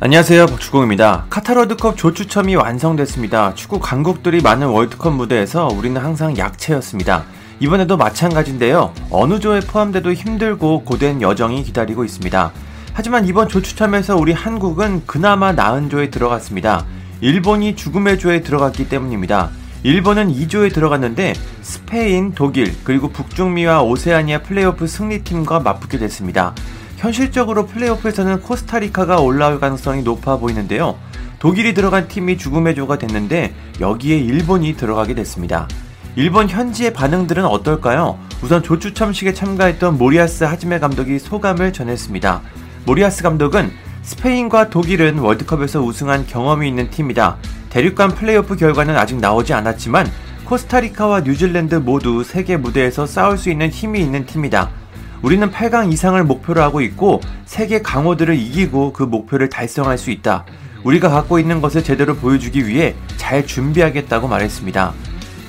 안녕하세요 박주공입니다. 카타르 월드컵 조추첨이 완성됐습니다. 축구 강국들이 많은 월드컵 무대에서 우리는 항상 약체였습니다. 이번에도 마찬가지인데요. 어느 조에 포함돼도 힘들고 고된 여정이 기다리고 있습니다. 하지만 이번 조추첨에서 우리 한국은 그나마 나은 조에 들어갔습니다. 일본이 죽음의 조에 들어갔기 때문입니다. 일본은 2조에 들어갔는데 스페인, 독일, 그리고 북중미와 오세아니아 플레이오프 승리팀과 맞붙게 됐습니다. 현실적으로 플레이오프에서는 코스타리카가 올라올 가능성이 높아 보이는데요. 독일이 들어간 팀이 죽음의 조가 됐는데 여기에 일본이 들어가게 됐습니다. 일본 현지의 반응들은 어떨까요? 우선 조추첨식에 참가했던 모리아스 하지메 감독이 소감을 전했습니다. 모리아스 감독은 스페인과 독일은 월드컵에서 우승한 경험이 있는 팀이다. 대륙간 플레이오프 결과는 아직 나오지 않았지만 코스타리카와 뉴질랜드 모두 세계 무대에서 싸울 수 있는 힘이 있는 팀이다. 우리는 8강 이상을 목표로 하고 있고 세계 강호들을 이기고 그 목표를 달성할 수 있다. 우리가 갖고 있는 것을 제대로 보여주기 위해 잘 준비하겠다고 말했습니다.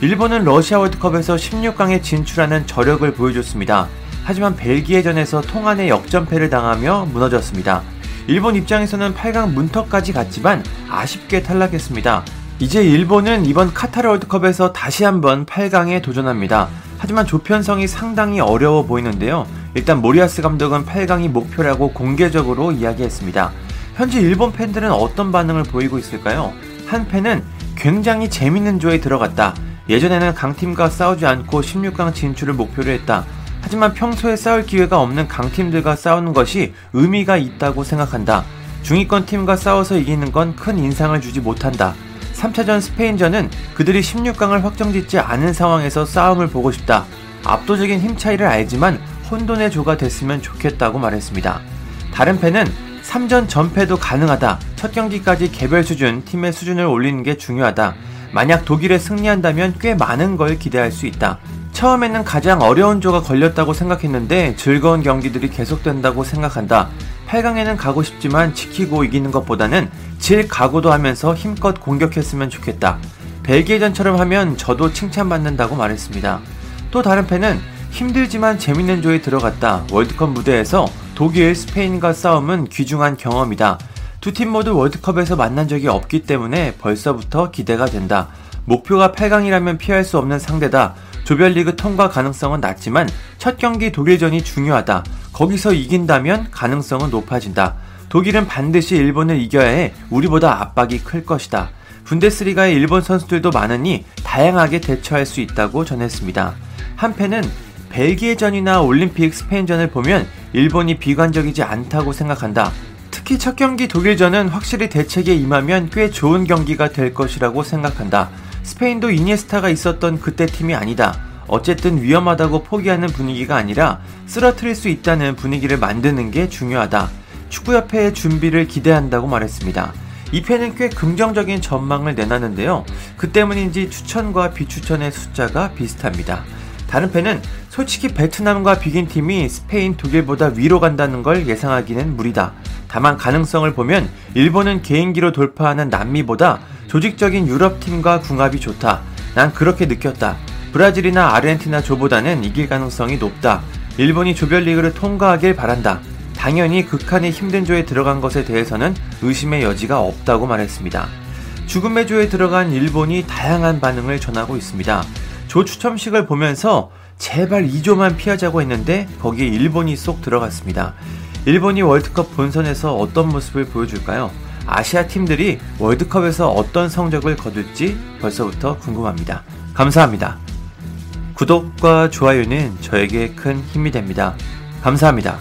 일본은 러시아 월드컵에서 16강에 진출하는 저력을 보여줬습니다. 하지만 벨기에전에서 통안의 역전패를 당하며 무너졌습니다. 일본 입장에서는 8강 문턱까지 갔지만 아쉽게 탈락했습니다. 이제 일본은 이번 카타르 월드컵에서 다시 한번 8강에 도전합니다. 하지만 조편성이 상당히 어려워 보이는데요. 일단 모리아스 감독은 8강이 목표라고 공개적으로 이야기했습니다. 현재 일본 팬들은 어떤 반응을 보이고 있을까요? 한 팬은 굉장히 재밌는 조에 들어갔다. 예전에는 강팀과 싸우지 않고 16강 진출을 목표로 했다. 하지만 평소에 싸울 기회가 없는 강팀들과 싸우는 것이 의미가 있다고 생각한다. 중위권 팀과 싸워서 이기는 건 큰 인상을 주지 못한다. 3차전 스페인전은 그들이 16강을 확정짓지 않은 상황에서 싸움을 보고 싶다. 압도적인 힘 차이를 알지만 혼돈의 조가 됐으면 좋겠다고 말했습니다. 다른 팬은 3전 전패도 가능하다. 첫 경기까지 개별 수준, 팀의 수준을 올리는 게 중요하다. 만약 독일에 승리한다면 꽤 많은 걸 기대할 수 있다. 처음에는 가장 어려운 조가 걸렸다고 생각했는데 즐거운 경기들이 계속된다고 생각한다. 8강에는 가고 싶지만 지키고 이기는 것보다는 질 각오도 하면서 힘껏 공격했으면 좋겠다. 벨기에전처럼 하면 저도 칭찬받는다고 말했습니다. 또 다른 팬은 힘들지만 재밌는 조에 들어갔다. 월드컵 무대에서 독일, 스페인과 싸움은 귀중한 경험이다. 두 팀 모두 월드컵에서 만난 적이 없기 때문에 벌써부터 기대가 된다. 목표가 8강이라면 피할 수 없는 상대다. 조별리그 통과 가능성은 낮지만 첫 경기 독일전이 중요하다. 거기서 이긴다면 가능성은 높아진다. 독일은 반드시 일본을 이겨야 해 우리보다 압박이 클 것이다. 분데스리가의 일본 선수들도 많으니 다양하게 대처할 수 있다고 전했습니다. 한팬은 벨기에전이나 올림픽 스페인전을 보면 일본이 비관적이지 않다고 생각한다. 특히 첫 경기 독일전은 확실히 대책에 임하면 꽤 좋은 경기가 될 것이라고 생각한다. 스페인도 이니에스타가 있었던 그때 팀이 아니다. 어쨌든 위험하다고 포기하는 분위기가 아니라 쓰러트릴 수 있다는 분위기를 만드는 게 중요하다. 축구협회의 준비를 기대한다고 말했습니다. 이 편은 꽤 긍정적인 전망을 내놨는데요. 그 때문인지 추천과 비추천의 숫자가 비슷합니다. 다른 편은 솔직히 베트남과 비긴 팀이 스페인, 독일보다 위로 간다는 걸 예상하기는 무리다. 다만 가능성을 보면 일본은 개인기로 돌파하는 남미보다 조직적인 유럽팀과 궁합이 좋다. 난 그렇게 느꼈다. 브라질이나 아르헨티나 조보다는 이길 가능성이 높다. 일본이 조별리그를 통과하길 바란다. 당연히 극한의 힘든 조에 들어간 것에 대해서는 의심의 여지가 없다고 말했습니다. 죽음의 조에 들어간 일본이 다양한 반응을 전하고 있습니다. 조 추첨식을 보면서 제발 2조만 피하자고 했는데 거기에 일본이 쏙 들어갔습니다. 일본이 월드컵 본선에서 어떤 모습을 보여줄까요? 아시아 팀들이 월드컵에서 어떤 성적을 거둘지 벌써부터 궁금합니다. 감사합니다. 구독과 좋아요는 저에게 큰 힘이 됩니다. 감사합니다.